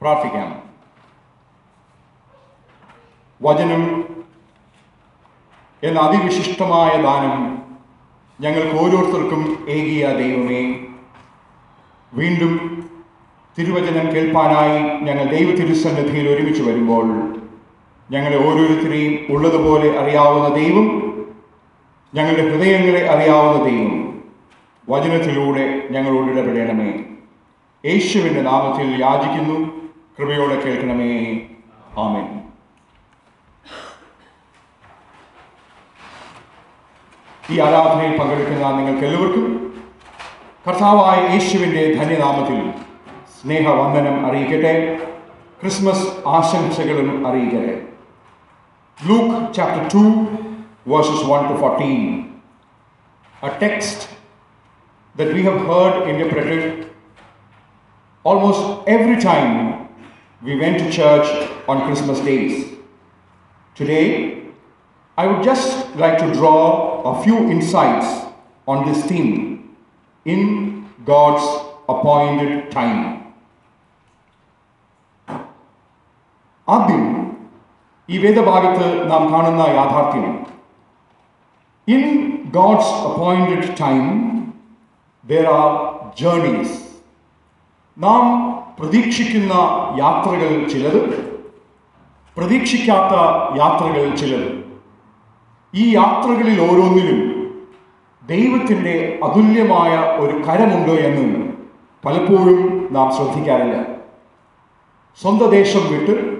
പ്രാർത്ഥിക്കാം. വചനം എന്ന അതിവിശിഷ്ടമായ ദാനം ഞങ്ങൾക്ക് ഓരോരുത്തർക്കും ഏകിയ ദൈവമേ. വീണ്ടും തിരുവചനം കേൾപ്പാനായി ഞങ്ങൾ ദൈവ തിരുസന്നിധിയിൽ ഒരുമിച്ച് വരുമ്പോൾ ഞങ്ങളെ ഓരോരുത്തരെയും ഉള്ളതുപോലെ അറിയാവുന്ന ദൈവം ഞങ്ങളുടെ ഹൃദയങ്ങളെ അറിയാവുന്ന ദൈവം വചനത്തിലൂടെ ഞങ്ങളോട് ഇടപെടണമേ. യേശുവിന്റെ നാമത്തിൽ യാചിക്കുന്നു. കൃപയോടെ കേൾക്കണമേ ആമേൻ ഈ ആരാധനയിൽ പങ്കെടുക്കുന്ന നിങ്ങൾക്ക് എല്ലാവർക്കും കർത്താവായ യേശുവിൻ്റെ ധന്യനാമത്തിൽ സ്നേഹവന്ദനം അറിയിക്കട്ടെ ക്രിസ്മസ് ആശംസകളും അറിയിക്കട്ടെ Luke chapter two verses one to fourteen a text that we have heard interpreted almost every time we went to church on Christmas days. Today, I would just like to draw a few insights on this theme in God's appointed time. ആദ്യം ഈ വേദഭാഗത്ത് നാം കാണുന്ന യാഥാർത്ഥ്യം in God's appointed time there are journeys നാം പ്രതീക്ഷിക്കുന്ന യാത്രകൾ ചിലത് പ്രതീക്ഷിക്കാത്ത യാത്രകൾ ചിലത്. ഈ യാത്രകളിൽ ഓരോന്നിലും ദൈവത്തിന്റെ അതുല്യമായ ഒരു കരമുണ്ട് എന്ന് പലപ്പോഴും നാം ശ്രദ്ധിക്കാറില്ല. സ്വന്തം ദേശം വിട്ട്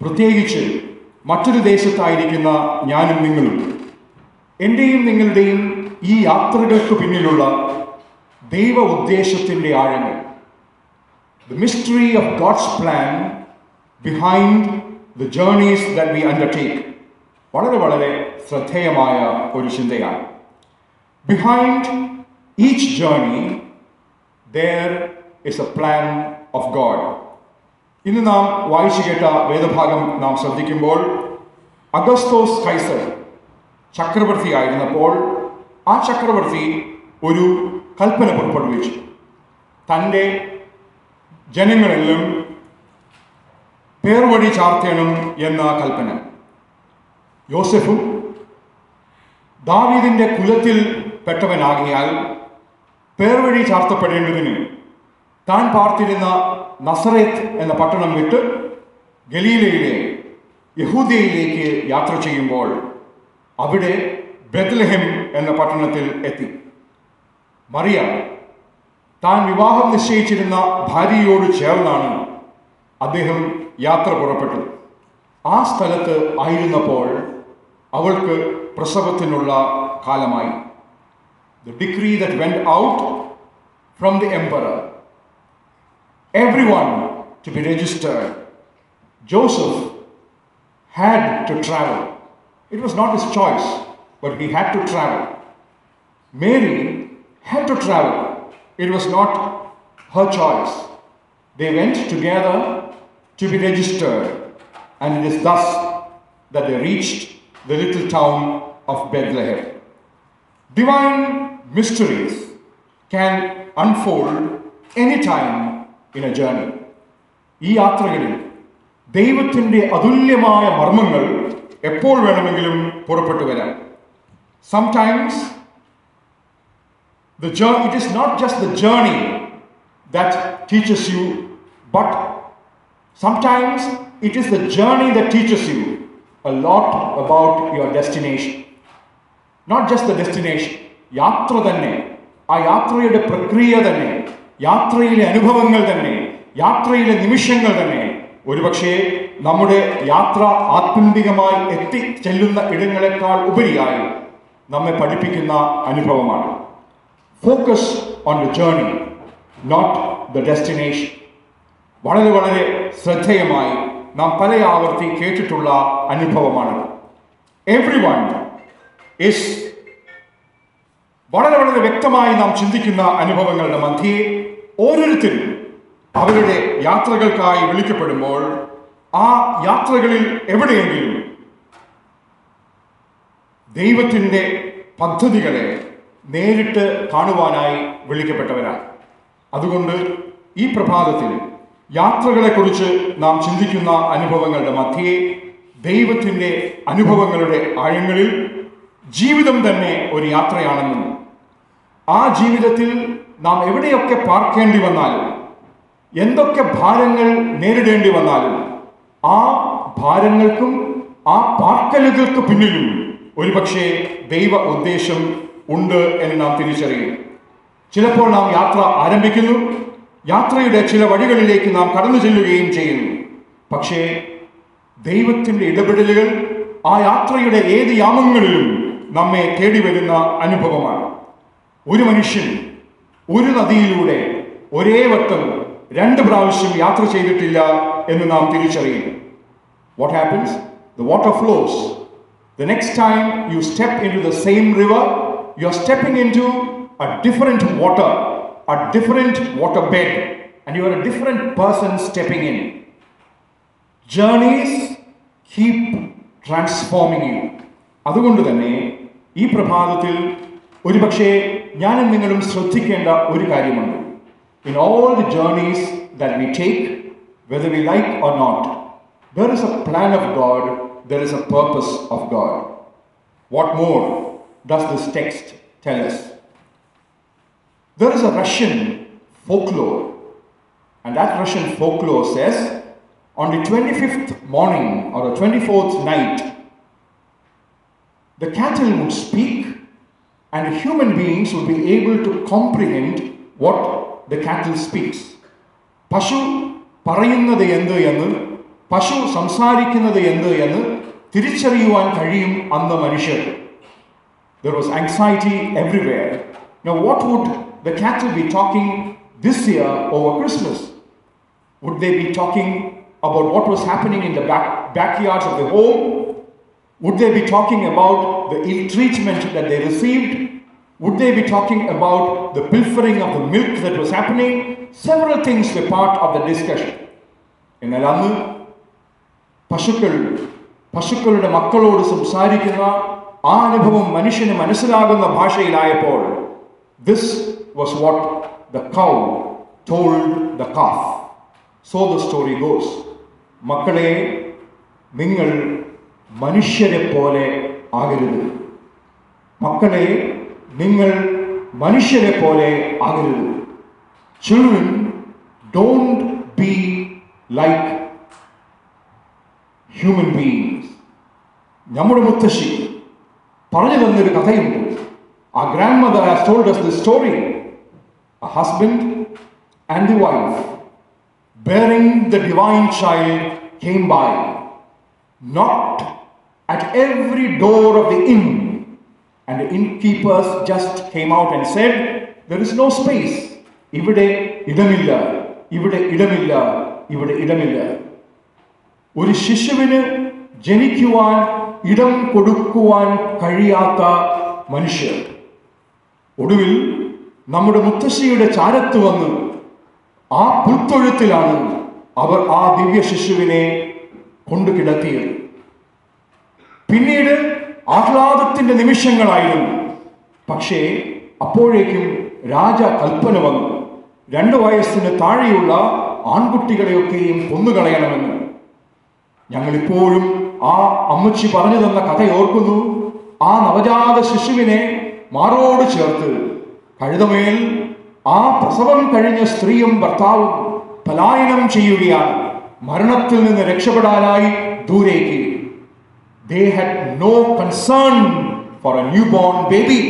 പ്രത്യേകിച്ച് മറ്റൊരു ദേശത്തായിരിക്കുന്ന ഞാനും നിങ്ങളും എന്റെയും നിങ്ങളുടെയും ഈ യാത്രകൾക്ക് പിന്നിലുള്ള ദൈവ ഉദ്ദേശത്തിന്റെ ആഴങ്ങൾ the mystery of God's plan behind the journeys that we undertake വളരെ വളരെ ശ്രദ്ധേയമായ ഒരു ചിന്തയാണ്. Behind each journey there is a plan of God ഇന്ന് നാം വായിച്ചു കേട്ട വേദഭാഗം നാം ശ്രദ്ധിക്കുമ്പോൾ അഗസ്തോസ് കൈസർ ചക്രവർത്തിയായിരുന്നപ്പോൾ ആ ചക്രവർത്തി ഒരു കൽപ്പന പുറപ്പെടുവിച്ചു. തന്റെ ജനങ്ങളെല്ലാം പേർവഴി ചാർത്തണം എന്ന കൽപ്പന. യോസഫും ദാവീദിന്റെ കുലത്തിൽ പെട്ടവനാകിയാൽ പേർവഴി ചാർത്തപ്പെടേണ്ടതിന് താൻ പാർത്തിരുന്ന നസറേത്ത് എന്ന പട്ടണം വിട്ട് ഗലീലയിലെ യഹൂദയിലേക്ക് യാത്ര ചെയ്യുമ്പോൾ അവിടെ ബെത്ലഹെം എന്ന പട്ടണത്തിൽ എത്തി. മറിയ താൻ വിവാഹം നിശ്ചയിച്ചിരുന്ന ഭാര്യയോട് ചേർന്നാണ് അദ്ദേഹം യാത്ര പുറപ്പെട്ടത് ആ സ്ഥലത്ത് ആയിരുന്നപ്പോൾ അവൾക്ക് പ്രസവത്തിനുള്ള കാലമായി. The degree that went out from the emperor every one to be registered Joseph had to travel it was not his choice but he had to travel Mary had to travel. It was not her choice. They went together to be registered, and it is thus that they reached the little town of Bethlehem. Divine mysteries can unfold anytime in a journey. ഈ യാത്രകളിൽ ദൈവത്തിൻ്റെ അതുല്യമായ മർമ്മങ്ങൾ എപ്പോൾ വേണമെങ്കിലും പുറപ്പെട്ടു വരാം sometimes the journey it is not just the journey that teaches you but sometimes it is the journey that teaches you a lot about your destination not just the destination യാത്ര തന്നെ ആ യാത്രയുടെ പ്രക്രിയ തന്നെ യാത്രയിലെ അനുഭവങ്ങൾ തന്നെ യാത്രയിലെ നിമിഷങ്ങൾ തന്നെ ഒരുപക്ഷെ നമ്മുടെ യാത്ര ആത്യന്തികമായി എത്തി ചെല്ലുന്ന ഇടങ്ങളെക്കാൾ ഉപരിയായി നമ്മെ പഠിപ്പിക്കുന്ന അനുഭവമാണ് focus on the journey not the destination വളരെ വളരെ ശ്രദ്ധേയമായി നാം പല ആവർത്തി കേട്ടിട്ടുള്ള അനുഭവമാണ് എവ്രി വൺ ഇസ് വളരെ വളരെ വ്യക്തമായി നാം ചിന്തിക്കുന്ന അനുഭവങ്ങളുടെ മധ്യേ ഓരോരുത്തരും അവരുടെ യാത്രകൾക്കായി വിളിക്കപ്പെടുമ്പോൾ ആ യാത്രകളിൽ എവിടെയെങ്കിലും ദൈവത്തിന്റെ പദ്ധതികളെ നേരിട്ട് കാണുവാനായി വിളിക്കപ്പെട്ടവരാണ്. അതുകൊണ്ട് ഈ പ്രഭാതത്തിൽ യാത്രകളെക്കുറിച്ച് നാം ചിന്തിക്കുന്ന അനുഭവങ്ങളുടെ മധ്യേ ദൈവത്തിന്റെ അനുഭവങ്ങളുടെ ആഴങ്ങളിൽ ജീവിതം തന്നെ ഒരു യാത്രയാണെന്നും ആ ജീവിതത്തിൽ നാം എവിടെയൊക്കെ പാർക്കേണ്ടി വന്നാലും എന്തൊക്കെ ഭാരങ്ങൾ നേരിടേണ്ടി വന്നാലും ആ ഭാരങ്ങൾക്കും ആ പാർക്കലുകൾക്ക് പിന്നിലും ഒരുപക്ഷെ ദൈവ ഉദ്ദേശം ഉണ്ട് എന്ന് നാം തിരിച്ചറിയും. ചിലപ്പോൾ നാം യാത്ര ആരംഭിക്കുന്നു. യാത്രയുടെ ചില വഴികളിലേക്ക് നാം കടന്നു ചെല്ലുകയും ചെയ്യുന്നു. പക്ഷേ ദൈവത്തിന്റെ ഇടപെടലുകൾ ആ യാത്രയുടെ ഏത് യാമങ്ങളിലും നമ്മെ തേടി വരുന്ന അനുഭവമാണ്. ഒരു മനുഷ്യൻ ഒരു നദിയിലൂടെ ഒരേ വട്ടം രണ്ട് പ്രാവശ്യം യാത്ര ചെയ്തിട്ടില്ല എന്ന് നാം തിരിച്ചറിയുന്നു what happens the water flows the next time you step into the same river you are stepping in to a different water, a different water bed, and you are a different person stepping in. Journeys keep transforming you. അതുകൊണ്ട് തന്നെ ഈ പ്രഭാതത്തിൽ ഒരുപക്ഷെ ഞാനും നിങ്ങളും ശ്രദ്ധിക്കേണ്ട ഒരു കാര്യമുണ്ട് in all the journeys that we take whether we like or not there is a plan of God there is A purpose of God what more does this text tell us There is a Russian folklore, and that Russian folklore says on the 25th morning or the 24th night, the cattle would speak, and human beings would be able to comprehend what the cattle speaks. പശു പറയുന്നത് എന്ത് എന്ന് പശു സംസാരിക്കുന്നത് എന്ത് എന്ന് തിരിച്ചറിയുവാൻ കഴിയും അന്ന് മനുഷ്യർ There was anxiety everywhere. Now, what would the cattle be talking this year over Christmas? Would they be talking about what was happening in the back, backyards of the home? Would they be talking about the ill treatment that they received? Would they be talking about the pilfering of the milk that was happening? Several things were part of the discussion. എന്നാൽ അന്ന് പശുക്കൾ പശുക്കളുടെ മക്കളോട് സംസാരിക്കുന്ന ആ അനുഭവം മനുഷ്യന് മനസ്സിലാകുന്ന ഭാഷയിലായപ്പോൾ this was what the cow told the calf so the story goes മക്കളെ നിങ്ങൾ മനുഷ്യരെ പോലെ ആകരുത്. മക്കളെ നിങ്ങൾ മനുഷ്യരെ പോലെ ആകരുത്. Children don't be like human beings നമ്മുടെ മുത്തശ്ശി പറഞ്ഞു തന്നൊരു കഥയുണ്ട് ആ grandmother has told us this story a husband and the wife bearing the divine child came by knocked at every door of the inn and the innkeepers just came out and said there is no space ഇവിടെ ഇടമില്ല ഇവിടെ ഇടമില്ല ഇവിടെ ഇടമില്ല ഒരു ശിശുവിന് ജനിക്കുവാൻ ഇടം കൊടുക്കുവാൻ കഴിയാത്ത മനുഷ്യർ. ഒടുവിൽ നമ്മുടെ മുത്തശ്ശിയുടെ ചാരത്ത് വന്ന് ആ പുൽത്തൊഴുത്തിലാണ് അവർ ആ ദിവ്യ ശിശുവിനെ കൊണ്ടു കിടത്തിയത്. പിന്നീട് ആഹ്ലാദത്തിന്റെ നിമിഷങ്ങളായിരുന്നു. പക്ഷേ അപ്പോഴേക്കും രാജ കൽപ്പന വന്നു. രണ്ടു വയസ്സിന് താഴെയുള്ള ആൺകുട്ടികളെയൊക്കെയും കൊന്നുകളയണമെന്ന്. ഞങ്ങൾ ഇപ്പോഴും ആ അമ്മച്ചി പറഞ്ഞു തന്ന കഥ ഓർക്കുന്നു. ആ നവജാത ശിശുവിനെ മാറോട് ചേർത്ത് കഴുതമേൽ ആ പ്രസവം കഴിഞ്ഞ സ്ത്രീയും ഭർത്താവും പലായനം ചെയ്യുകയാണ്. മരണത്തിൽ നിന്ന് രക്ഷപ്പെടാനായി ദൂരേക്ക്. They had no concern for a newborn baby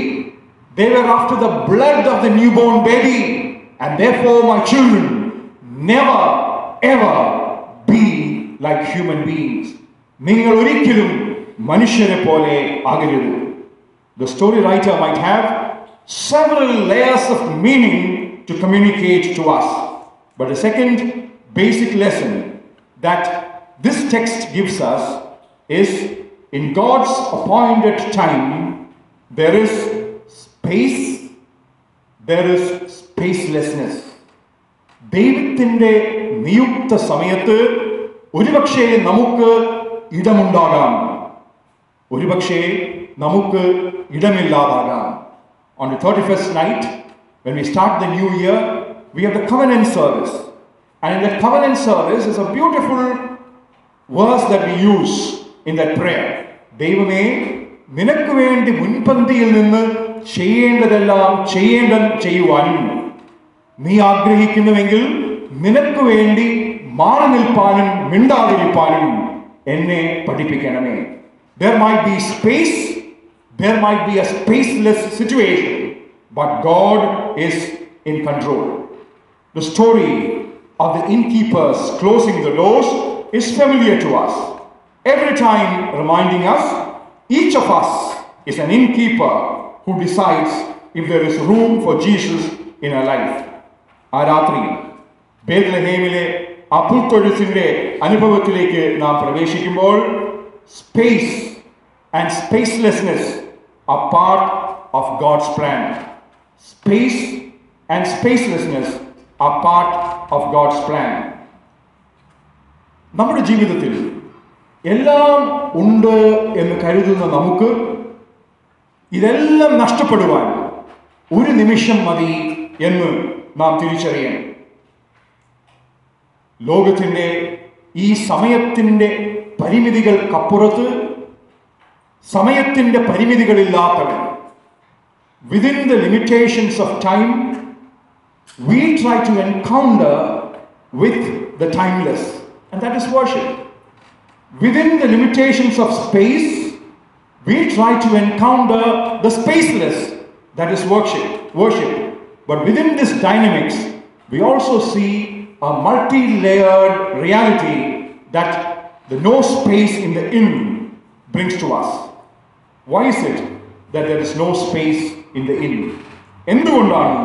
they were after the blood of the newborn baby and they for my children never ever be like human beings നിങ്ങൾ ഒരിക്കലും മനുഷ്യരെ പോലെ ആകരുത് The story writer might have several layers of meaning to communicate to us. But the second basic lesson that this text gives us is in God's appointed time, there is space, there is spacelessness. ദൈവത്തിൻ്റെ നിയുക്ത സമയത്ത് ഒരുപക്ഷെ നമുക്ക് ഇടമുണ്ടാകാം ഒരുപക്ഷെ നമുക്ക് ഇടമില്ലാതാകാം On the 31st night, when we start the new year, we have the covenant service. And in that covenant service is a beautiful verse that we use in that prayer. ദൈവമേ നിനക്ക് വേണ്ടി മുൻപന്തിയിൽ നിന്ന് ചെയ്യേണ്ടതെല്ലാം ചെയ്യേണ്ട ചെയ്യുവാനും നീ ആഗ്രഹിക്കുന്നുവെങ്കിൽ നിനക്ക് വേണ്ടി മാറി നിൽപ്പാനും മിണ്ടാതിരിപ്പാനും എന്നെ പഠിപ്പിക്കണമേ there might be space there might be A spaceless situation but God is in control The story of the innkeepers closing the doors is familiar to us. Every time reminding us, each of us is an innkeeper who decides if there is room for Jesus in our life. ആ രാത്രി ബേദ്ലഹേമിലെ പുൽത്തൊഴുത്തിന്റെ അനുഭവത്തിലേക്ക് നാം പ്രവേശിക്കുമ്പോൾ space and spacelessness a part of God's plan space and spacelessness a part of God's plan നമ്മുടെ ജീവിതത്തിൽ എല്ലാം ഉണ്ട് എന്ന് കരുതുന്ന നമുക്ക് ഇതെല്ലാം നഷ്ടപ്പെടുവാൻ ഒരു നിമിഷം മതി എന്ന് നാം തിരിച്ചറിയണം. ലോകത്തിൻ്റെ ഈ സമയത്തിൻ്റെ പരിമിതികൾക്കപ്പുറത്ത് സമയത്തിൻ്റെ പരിമിതികളില്ലാത്തവൻ within the limitations of time we try to encounter with the timeless, and that is worship. Within the limitations of space, we try to encounter the spaceless, that is worship. Worship. But within this dynamics, we also see a multi-layered reality that the no space in the in brings to us. Why is it that there is no space in the in? എന്തുകൊണ്ടാണ്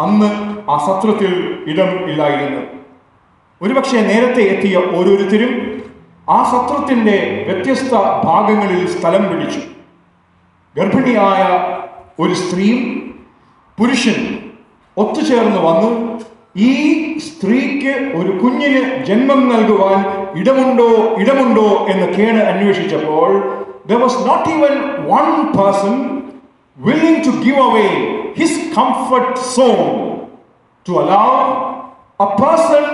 അന്ന് ആ സത്രത്തിൽ ഇടം ഇല്ലായിരുന്നത് ഒരുപക്ഷെ നേരത്തെ എത്തിയ ഓരോരുത്തരും ആ സത്രത്തിന്റെ വ്യത്യസ്ത ഭാഗങ്ങളിൽ സ്ഥലം പിടിച്ചു ഗർഭിണിയായ ഒരു സ്ത്രീയും പുരുഷനും ഒത്തുചേർന്ന് വന്ന് ഈ സ്ത്രീക്ക് ഒരു കുഞ്ഞിന് ജന്മം നൽകുവാൻ ഇടമുണ്ടോ ഇടമുണ്ടോ എന്ന് കേണ് അന്വേഷിച്ചപ്പോൾ there was not even one person willing to give away his comfort zone to allow a person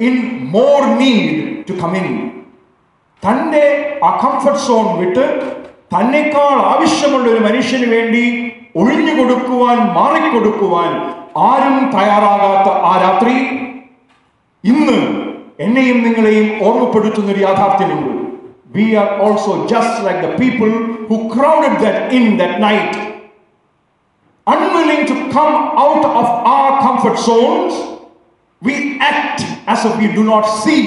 in more need to come in. തന്റെ ആ കംഫർട്ട് സോൺ വിട്ട് തന്നെക്കാൾ ആവശ്യമുള്ള ഒരു മനുഷ്യന് വേണ്ടി ഒഴിഞ്ഞു കൊടുക്കുവാൻ മാറിക്കൊടുക്കുവാൻ ആരും തയ്യാറാകാത്ത ആ രാത്രി ഇന്ന് എന്നെയും നിങ്ങളെയും ഓർമ്മപ്പെടുത്തുന്ന ഒരു യാഥാർത്ഥ്യമുണ്ട് we are also just like the people who crowded that in that night unwilling to come out of our comfort zones, we act as if we do not see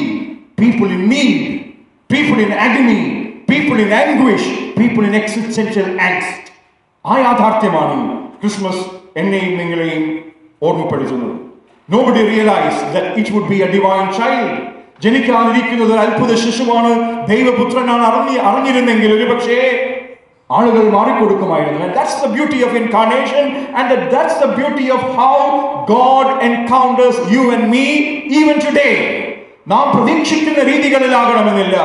people in need, people in agony, people in anguish, people in existential angst. ആ യാഥാർത്ഥ്യമാണ് Christmas എന്നെയും നിങ്ങളെയും ഓർമ്മപ്പെടുത്തുന്നത് nobody realise that it would be a divine child ജനിക്കാതിരിക്കുന്നത് ഒരു അത്ഭുത ശിശുവാണ് ദൈവപുത്രനാണ് അറിഞ്ഞി അറിഞ്ഞിരുന്നെങ്കിൽ ഒരു പക്ഷേ ആളുകൾ മാറിക്കൊടുക്കുമായിരുന്നു and that's the beauty of incarnation and that that's the beauty of how god encounters you and me even today നാം പ്രതീക്ഷിക്കുന്ന രീതികളിലാകണമെന്നില്ല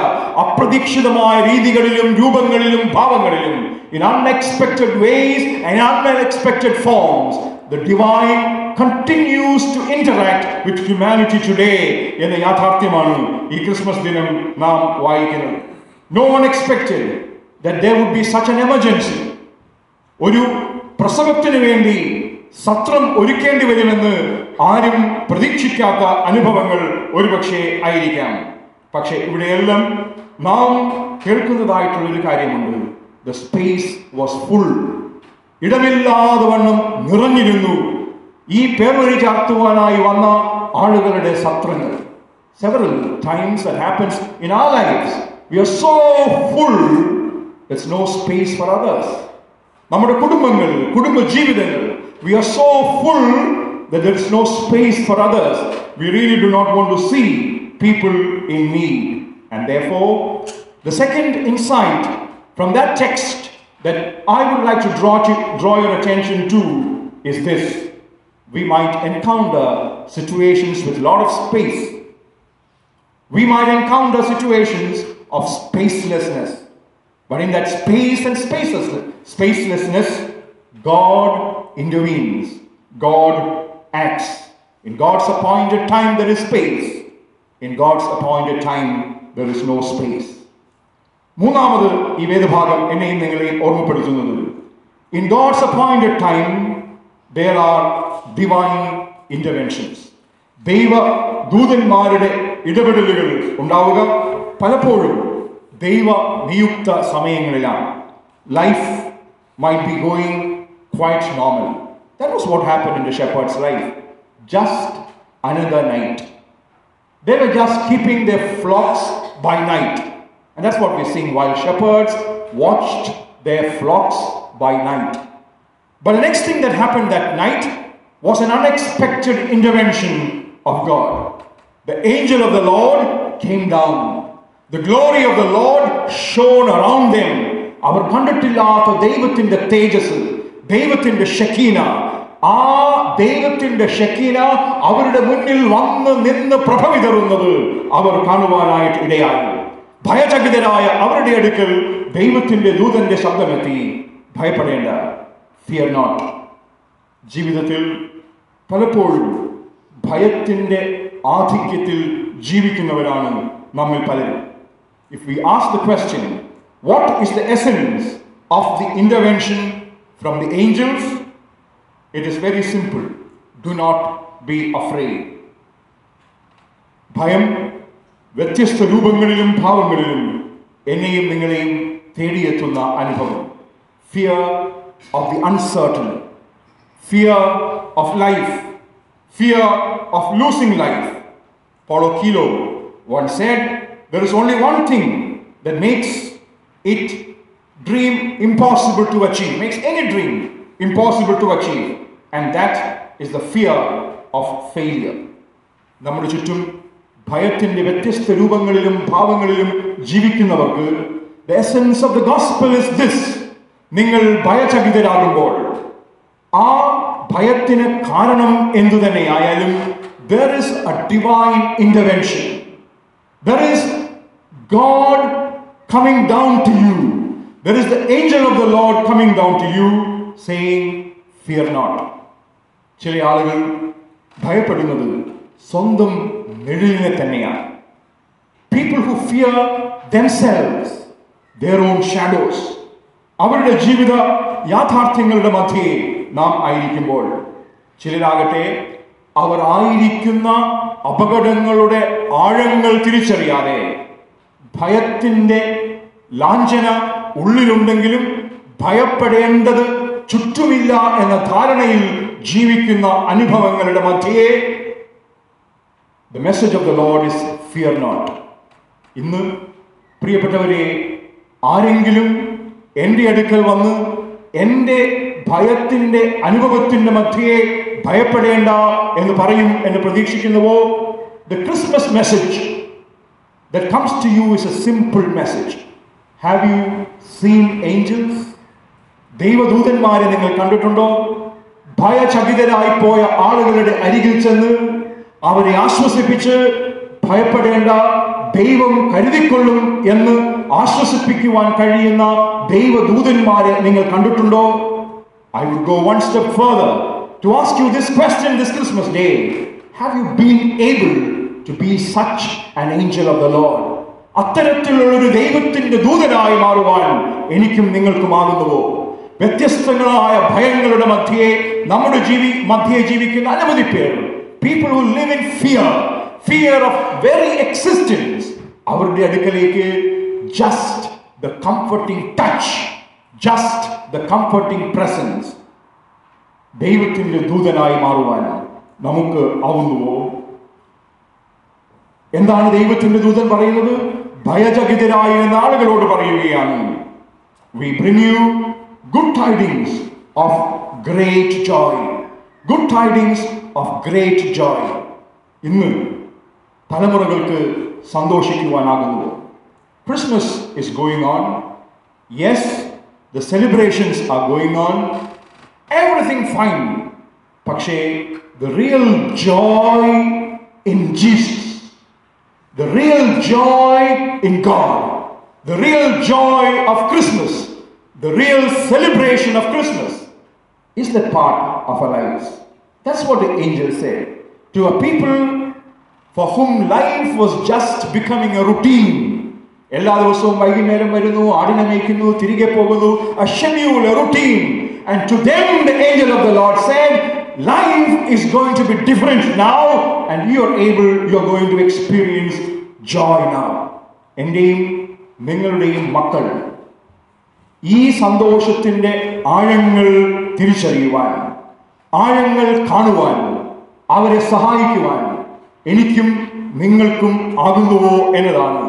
അപ്രതീക്ഷിതമായ രീതികളിലും രൂപങ്ങളിലും ഭാവങ്ങളിലും in unexpected ways and unexpected forms the divine continues to interact with humanity today എന്ന യാഥാർത്ഥ്യമാണ് ഈ Christmas ദിനം നാം വായിക്കുന്നത്. No one that there would be such an emergency. ഒരു പ്രസവത്തിന് വേണ്ടി സത്രം ഒരുക്കേണ്ടി വരുമെന്ന് ആരും പ്രതീക്ഷിക്കാത്ത അനുഭവങ്ങൾ ഒരുപക്ഷെ ആയിരിക്കാം. പക്ഷെ ഇവിടെയെല്ലാം നാം കേൾക്കുന്നതായിട്ടുള്ള ഒരു കാര്യമുണ്ട്. ദ സ്പേസ് വാസ് ഫുൾ ഇടമില്ലാതെ വണ്ണം നിറഞ്ഞിരുന്നു. ഈ പേർവഴി ചാർത്തുവാനായി വന്ന ആളുകളുടെ സത്രങ്ങൾ several times that happens in our lives we are so full there's no space for others നമ്മുടെ കുടുംബങ്ങൾ കുടുംബ ജീവിതങ്ങൾ we are so full that there is no space for others we really do not want to see people in need and therefore the second insight from that text that I would like to draw, to, draw your attention to is this we might encounter situations with a lot of space we might encounter situations of spacelessness but in that space and spacelessness, spacelessness, God intervenes. God acts. In God's appointed time, there is space. In God's appointed time, there is no space. മൂന്നാമത് ഈ വേദഭാഗം എന്നെയും നിങ്ങളെയും ഓർമ്മപ്പെടുത്തുന്നത് in God's appointed time there R divine interventions ദൈവ ദൂതന്മാരുടെ ഇടപെടലുകൾ ഉണ്ടാവുക പലപ്പോഴും ദൈവ നിയുക്ത സമയങ്ങളിലാണ് life might be going quite normal that was what happen in the shepherd's life just another night They were just keeping their flocks by night. And that's what we're seeing while shepherds watched their flocks by night. But the next thing that happened that night was an unexpected intervention of God. The angel of the Lord came down. The glory of the Lord shone around them. അവർ കണ്ടിട്ടില്ലാത്ത ദൈവത്തിന്റെ തേജസ് ദൈവത്തിന്റെ Shekinah ആ ദൈവത്തിന്റെ Shekinah അവരുടെ മുന്നിൽ വന്ന് നിന്ന് പ്രഭ വിതറുന്നത് അവർ കാണുവാനായിട്ട് ഇടയായി ഭയചകിതരായ അവരുടെ അടുക്കൽ ദൈവത്തിന്റെ ദൂതന്റെ ശബ്ദമെത്തി ഭയപ്പെടേണ്ട ഫിയർ നോട്ട് ജീവിതത്തിൽ പലപ്പോഴും ഭയത്തിന്റെ ആധിക്യത്തിൽ ജീവിക്കുന്നവരാണ് നമ്മിൽ പലരും if we ask the question what is the essence of the intervention from the Angeles It is very simple. Do not be afraid. ഭയം വ്യത്യസ്ത രൂപങ്ങളിലും ഭാവങ്ങളിലും എന്നെയും നിങ്ങളെയും തേടിയെത്തുന്ന അനുഭവം fear of the uncertain fear of life fear of losing life polo കീലോ one Z there is only one thing that makes it dream impossible to achieve makes any dream impossible to achieve, and that is the fear of failure. നമ്മുടെ ചുറ്റും ഭയത്തിന്റെ വ്യത്യസ്ത രൂപങ്ങളിലും ഭാവങ്ങളിലും ജീവിക്കുന്നവർക്ക് the essence of the gospel is this നിങ്ങൾ ഭയചകിതരാകുമ്പോൾ ആ ഭയത്തിന് കാരണം എന്തു തന്നെയായാലും there is a divine intervention there is God coming down to you there is the angel of the lord coming down to you saying fear not ചില ആളുകൾ ഭയപ്പെടുന്നത് സ്വന്തം നിഴലിനെ തന്നെയാണ്. People who fear themselves their own shadows അവരുടെ ജീവിത യാഥാർത്ഥ്യങ്ങളുടെ മധ്യേ നാം ആയിരിക്കുമ്പോൾ ചിലരാകട്ടെ അവർ ആയിരിക്കുന്ന അപകടങ്ങളുടെ ആഴങ്ങൾ തിരിച്ചറിയാതെ ഭയത്തിന്റെ ലാഞ്ചന ഉള്ളിലുണ്ടെങ്കിലും ഭയപ്പെടേണ്ടത് ചുറ്റുമില്ല എന്ന ധാരണയിൽ ജീവിക്കുന്ന അനുഭവങ്ങളുടെ മധ്യേ the message of the lord is fear not ഇന്ന് പ്രിയപ്പെട്ടവരെ ആരെങ്കിലും എന്റെ അടുക്കൽ വന്ന് എന്റെ ഭയത്തിന്റെ അനുഭവത്തിന്റെ മധ്യേ ഭയപ്പെടേണ്ട എന്ന് പറയും എന്ന് പ്രതീക്ഷിക്കുന്നുവോ? The Christmas message the comes to you is a simple message have you seen angels ദൈവദൂതന്മാരെ നിങ്ങൾ കണ്ടിട്ടുണ്ടോ? ഭയചകിതരായി പോയ ആളുകളുടെ അരികിൽ ചെന്ന് അവരെ ആശ്വസിപ്പിച്ച് ഭയപ്പെടേണ്ട ദൈവം കരുതിക്കൊള്ളും എന്ന് ആശ്വസിപ്പിക്കുവാൻ കഴിയുന്ന ദൈവദൂതന്മാരെ നിങ്ങൾ കണ്ടിട്ടുണ്ടോ? I would go one step further to ask you this question this Christmas day have you been able to be such an Angel of the load അത്തരത്തിലുള്ള ഒരു ദൈവത്തിന്റെ ദൂതനായി മാറുവാൻ എനിക്കും നിങ്ങൾക്കുമാകുന്നുവോ വ്യത്യസ്തങ്ങളായ ഭയങ്ങളുടെ മധ്യേ നമ്മുടെ ജീവി മധ്യേ ജീവിക്കുന്ന അനവധി പേർ people who live in fear fear of very existence അവരുടെ അടുക്കലേക്ക് just the comforting touch just the comforting presence ദൈവത്തിന്റെ ദൂതനായി മാറുവാൻ നമുക്ക് ആവുന്നുവോ എന്താണ് ദൈവത്തിന്റെ ദൂതൻ പറയുന്നത് ഭയചകിതരായ ആളുകളോട് പറയുകയാണ് we bring you good tidings of great joy good tidings of great joy ഇന്ന് തലമുറകൾക്ക് സന്തോഷിക്കുവാനാകുന്നു Christmas is going on yes the celebrations are going on. Everything fine. Pakshe, the real joy in Jesus. The real joy in God. The real joy of Christmas. The real celebration of Christmas is the part of our lives. That's what the angel said to a people for whom life was just becoming a routine എല്ലാ ദിവസവും വൈകുന്നേരം വരുന്നു ആടിനെ നയിക്കുന്നു തിരികെ പോകുന്നു a schedule a routine and to them the angel of the lord said life is going to be different now and you are able you are going to experience joy now എന്റെയും നിങ്ങളുടെയും മക്കൾ ഈ സന്തോഷത്തിന്റെ ആഴങ്ങൾ തിരിച്ചറിയുവാൻ ആഴങ്ങൾ കാണുവാൻ അവരെ സഹായിക്കുവാൻ എനിക്കും നിങ്ങൾക്കും ആകുന്നുവോ എന്നതാണ്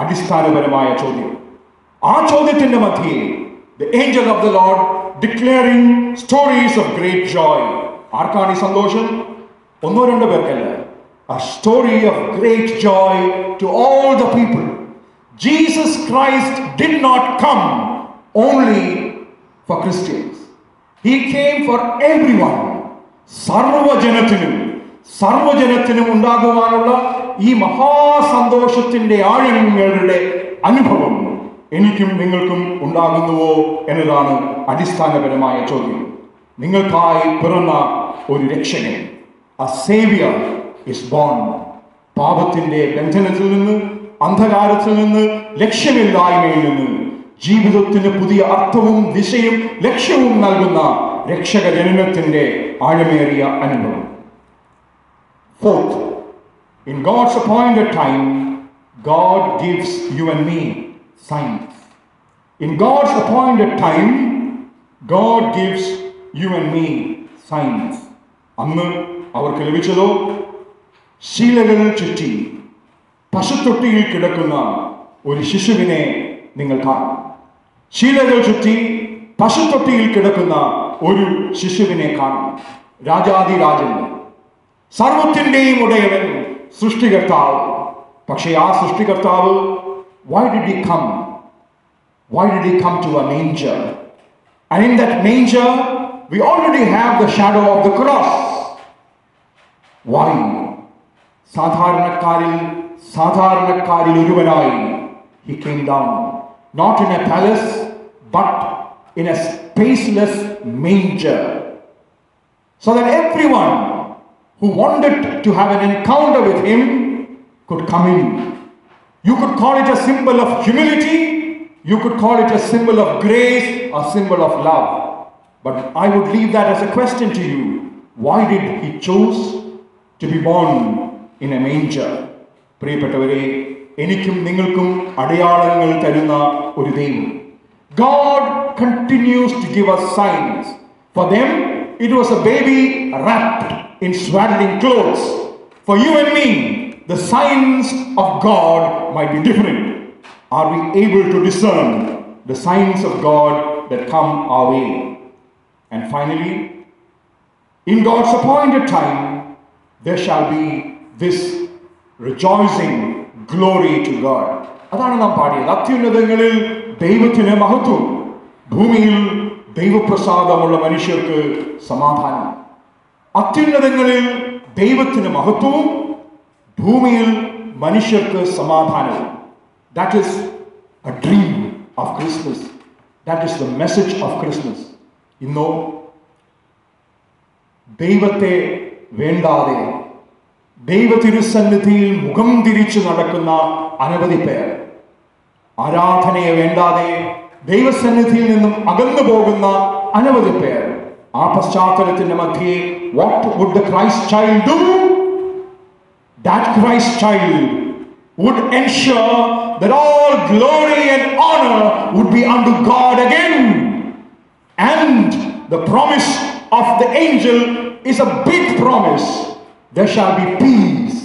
അടിസ്ഥാനപരമായ ചോദ്യം ആ ചോദ്യത്തിന്റെ മധ്യേ the angel of the lord declaring stories of great joy ആർക്കാണ് ഈ സന്തോഷം ഒന്നോ രണ്ടോ പേർക്കല്ല a story of great joy to all the people. Jesus Christ did not come only for Christians. He came for everyone. സർവജനത്തിനും സർവജനത്തിനും ഉണ്ടാകുവാനുള്ള ഈ മഹാസന്തോഷത്തിന്റെ ആഴങ്ങളുടെ അനുഭവം എനിക്കും നിങ്ങൾക്കും ഉണ്ടാകുന്നുവോ എന്നതാണ് അടിസ്ഥാനപരമായ ചോദ്യം. നിങ്ങൾക്കായി പിറന്ന ഒരു രക്ഷകൻ അ സേവിയർ ഇസ് ബോൺ പാപത്തിന്റെ ബന്ധനത്തിൽ നിന്ന് അന്ധകാരത്തിൽ നിന്ന് ലക്ഷ്യമില്ലായ്മയിൽ നിന്ന് ജീവിതത്തിന് പുതിയ അർത്ഥവും ദിശയും ലക്ഷ്യവും നൽകുന്ന രക്ഷക ജനനത്തിന്റെ ആഴമേറിയ അനുഭവം. Fourth, in God's appointed time, God gives you and me signs. In God's appointed time, God gives you and me signs. അന്ന് അവർക്ക് ലഭിച്ചതോ ശീലകൾ ചുറ്റി പശുത്തൊട്ടിയിൽ കിടക്കുന്ന ഒരു ശിശുവിനെ നിങ്ങൾ കാണും ശീലകൾ ചുറ്റി പശുത്തൊട്ടിയിൽ കിടക്കുന്ന ഒരു ശിശുവിനെ കാണും രാജാതിരാജൻ സർവത്തിൻ്റെയും ഉടയവൻ സൃഷ്ടികർത്താവ് പക്ഷേ ആ സൃഷ്ടികർത്താവ് why did he come why did he come to a manger and in that manger we already have the shadow of the cross why സാധാരണക്കാരിൽ സാധാരണക്കാരിൽ ഒരുവനായി he came down not in a palace but in a spaceless manger so that every one who wanted to have an encounter with him could come in. You could call it a symbol of humility, you could call it a symbol of grace, a symbol of love. But I would leave that as a question to you. Why did he choose to be born in a manger? പ്രിയപ്പെട്ടവരെ എനിക്കും നിങ്ങൾക്കും അടയാളങ്ങൾ തരുന്ന ഒരു ദൈവം God continues to give us signs. For them, it was a baby wrapped in swaddling clothes. For you and me, the signs of God might be different. Are we able to discern the signs of God that come our way? And finally, in God's appointed time, there shall be this rejoicing glory to God. അതാണ് നാം പാടിയത് അത്യുന്നതങ്ങളിൽ ദൈവത്തിന് മഹത്വം ഭൂമിയിൽ ദൈവപ്രസാദമുള്ള മനുഷ്യർക്ക് സമാധാനം. അത്യുന്നതങ്ങളിൽ ദൈവത്തിന് മഹത്വവും ഭൂമിയിൽ മനുഷ്യർക്ക് സമാധാനവും. That is a dream of Christmas that is the message of Christmas ഇന്നോ ദൈവത്തെ വേണ്ടാതെ ദൈവ തിരുസന്നിധിയിൽ മുഖം തിരിച്ചു നടക്കുന്ന അനവധി പേർ. ആരാധനയെ വേണ്ടാതെ ദൈവസന്നിധിയിൽ നിന്നും അകന്നു പോകുന്ന അനവധി പേർ ആ പശ്ചാത്തലത്തിന്റെ മധ്യേ what would the Christ child do that Christ child would ensure that all glory and honor would be unto God again. And the promise of the angel is a big promise. There shall be peace,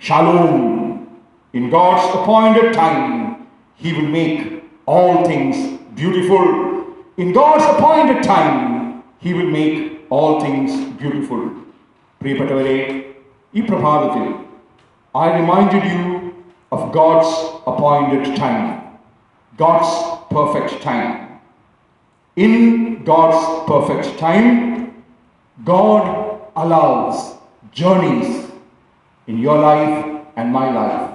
shalom. In God's appointed time, He will make all things beautiful. In God's appointed time, He will make all things beautiful. പ്രിയപ്പെട്ടവരെ ഈ പ്രഭാതത്തിൽ I reminded you of God's appointed time, God's perfect time. In God's perfect time, God allows journeys in your life and my life.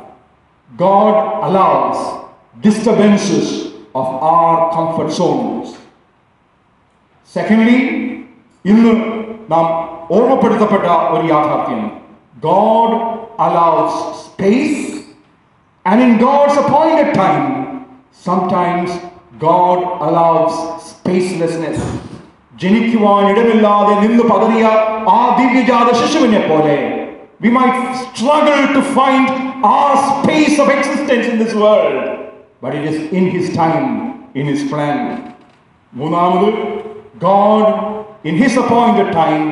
God allows disturbances of our comfort zones. Secondly, ഇന്ന് നാം ഓർമ്മപ്പെടുത്തപ്പെട്ട ഒരു യാഥാർത്ഥ്യം God allows space, and in God's appointed time, sometimes God allows spacelessness. ജനിക്കുവാൻ ഇടമില്ലാതെ നിന്ന് പതറിയ ആ ദിവ്യജാത ശിശുവിനെ പോലെ we might struggle to find our space of existence in this world, but it is in His time, in His plan. മൂന്നാമത് God, in His appointed time,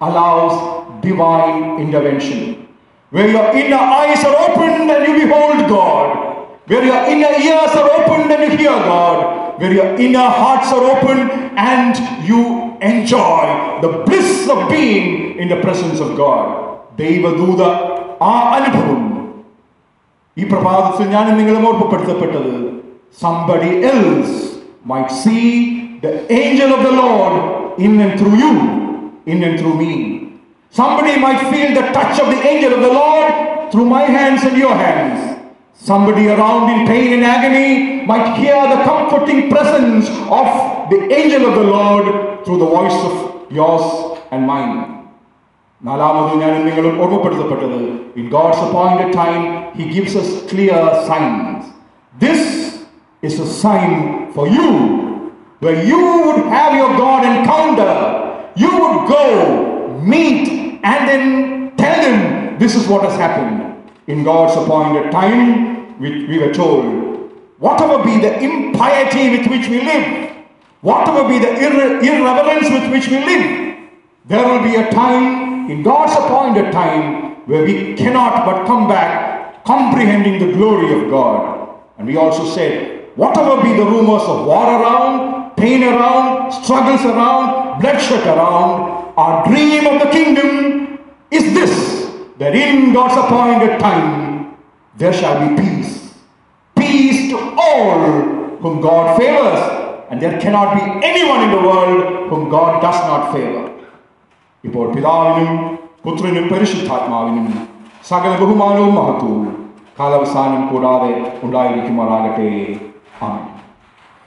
allows divine intervention. Where your inner eyes are opened and you behold God. Where your inner ears are opened and you hear God. Where your inner hearts are opened and you enjoy the bliss of being in the presence of God. ദൈവദൂത ആ അനുഭവം ഈ പ്രഭാതത്തിൽ ഞാൻ നിങ്ങളും ഓർമ്മപ്പെടുത്തപ്പെട്ടത് somebody else might see the angel of the Lord in and through you, in and through me. Somebody might feel the touch of the angel of the Lord through my hands and your hands. Somebody around in pain and agony might hear the comforting presence of the angel of the Lord through the voice of yours and mine. നാലാമത് ഞാൻ നിങ്ങളും ഓർമ്മപ്പെടുത്തപ്പെട്ടത് in God's appointed time he gives us clear signs this is a sign for you where you would have your God encounter you would go meet and then tell him this is what has happened in God's appointed time we, we were told whatever be the impiety with which we live whatever be the irre- irreverence with which we live there will be a time in God's appointed time where we cannot but come back comprehending the glory of God. And we also said, whatever be the rumors of war around, pain around, struggles around, bloodshed around, our dream of the kingdom is this that in God's appointed time there shall be peace. Peace to all whom God favors, and there cannot be anyone in the world whom God does not favor. ഇപ്പോൾ പിതാവിനും പുത്രനും പരിശുദ്ധാത്മാവിനും സകല ബഹുമാനവും മഹത്വവും കാലാവസാനം കൂടാതെ ഉണ്ടായിരിക്കുമാറാകട്ടെ. ആമേൻ.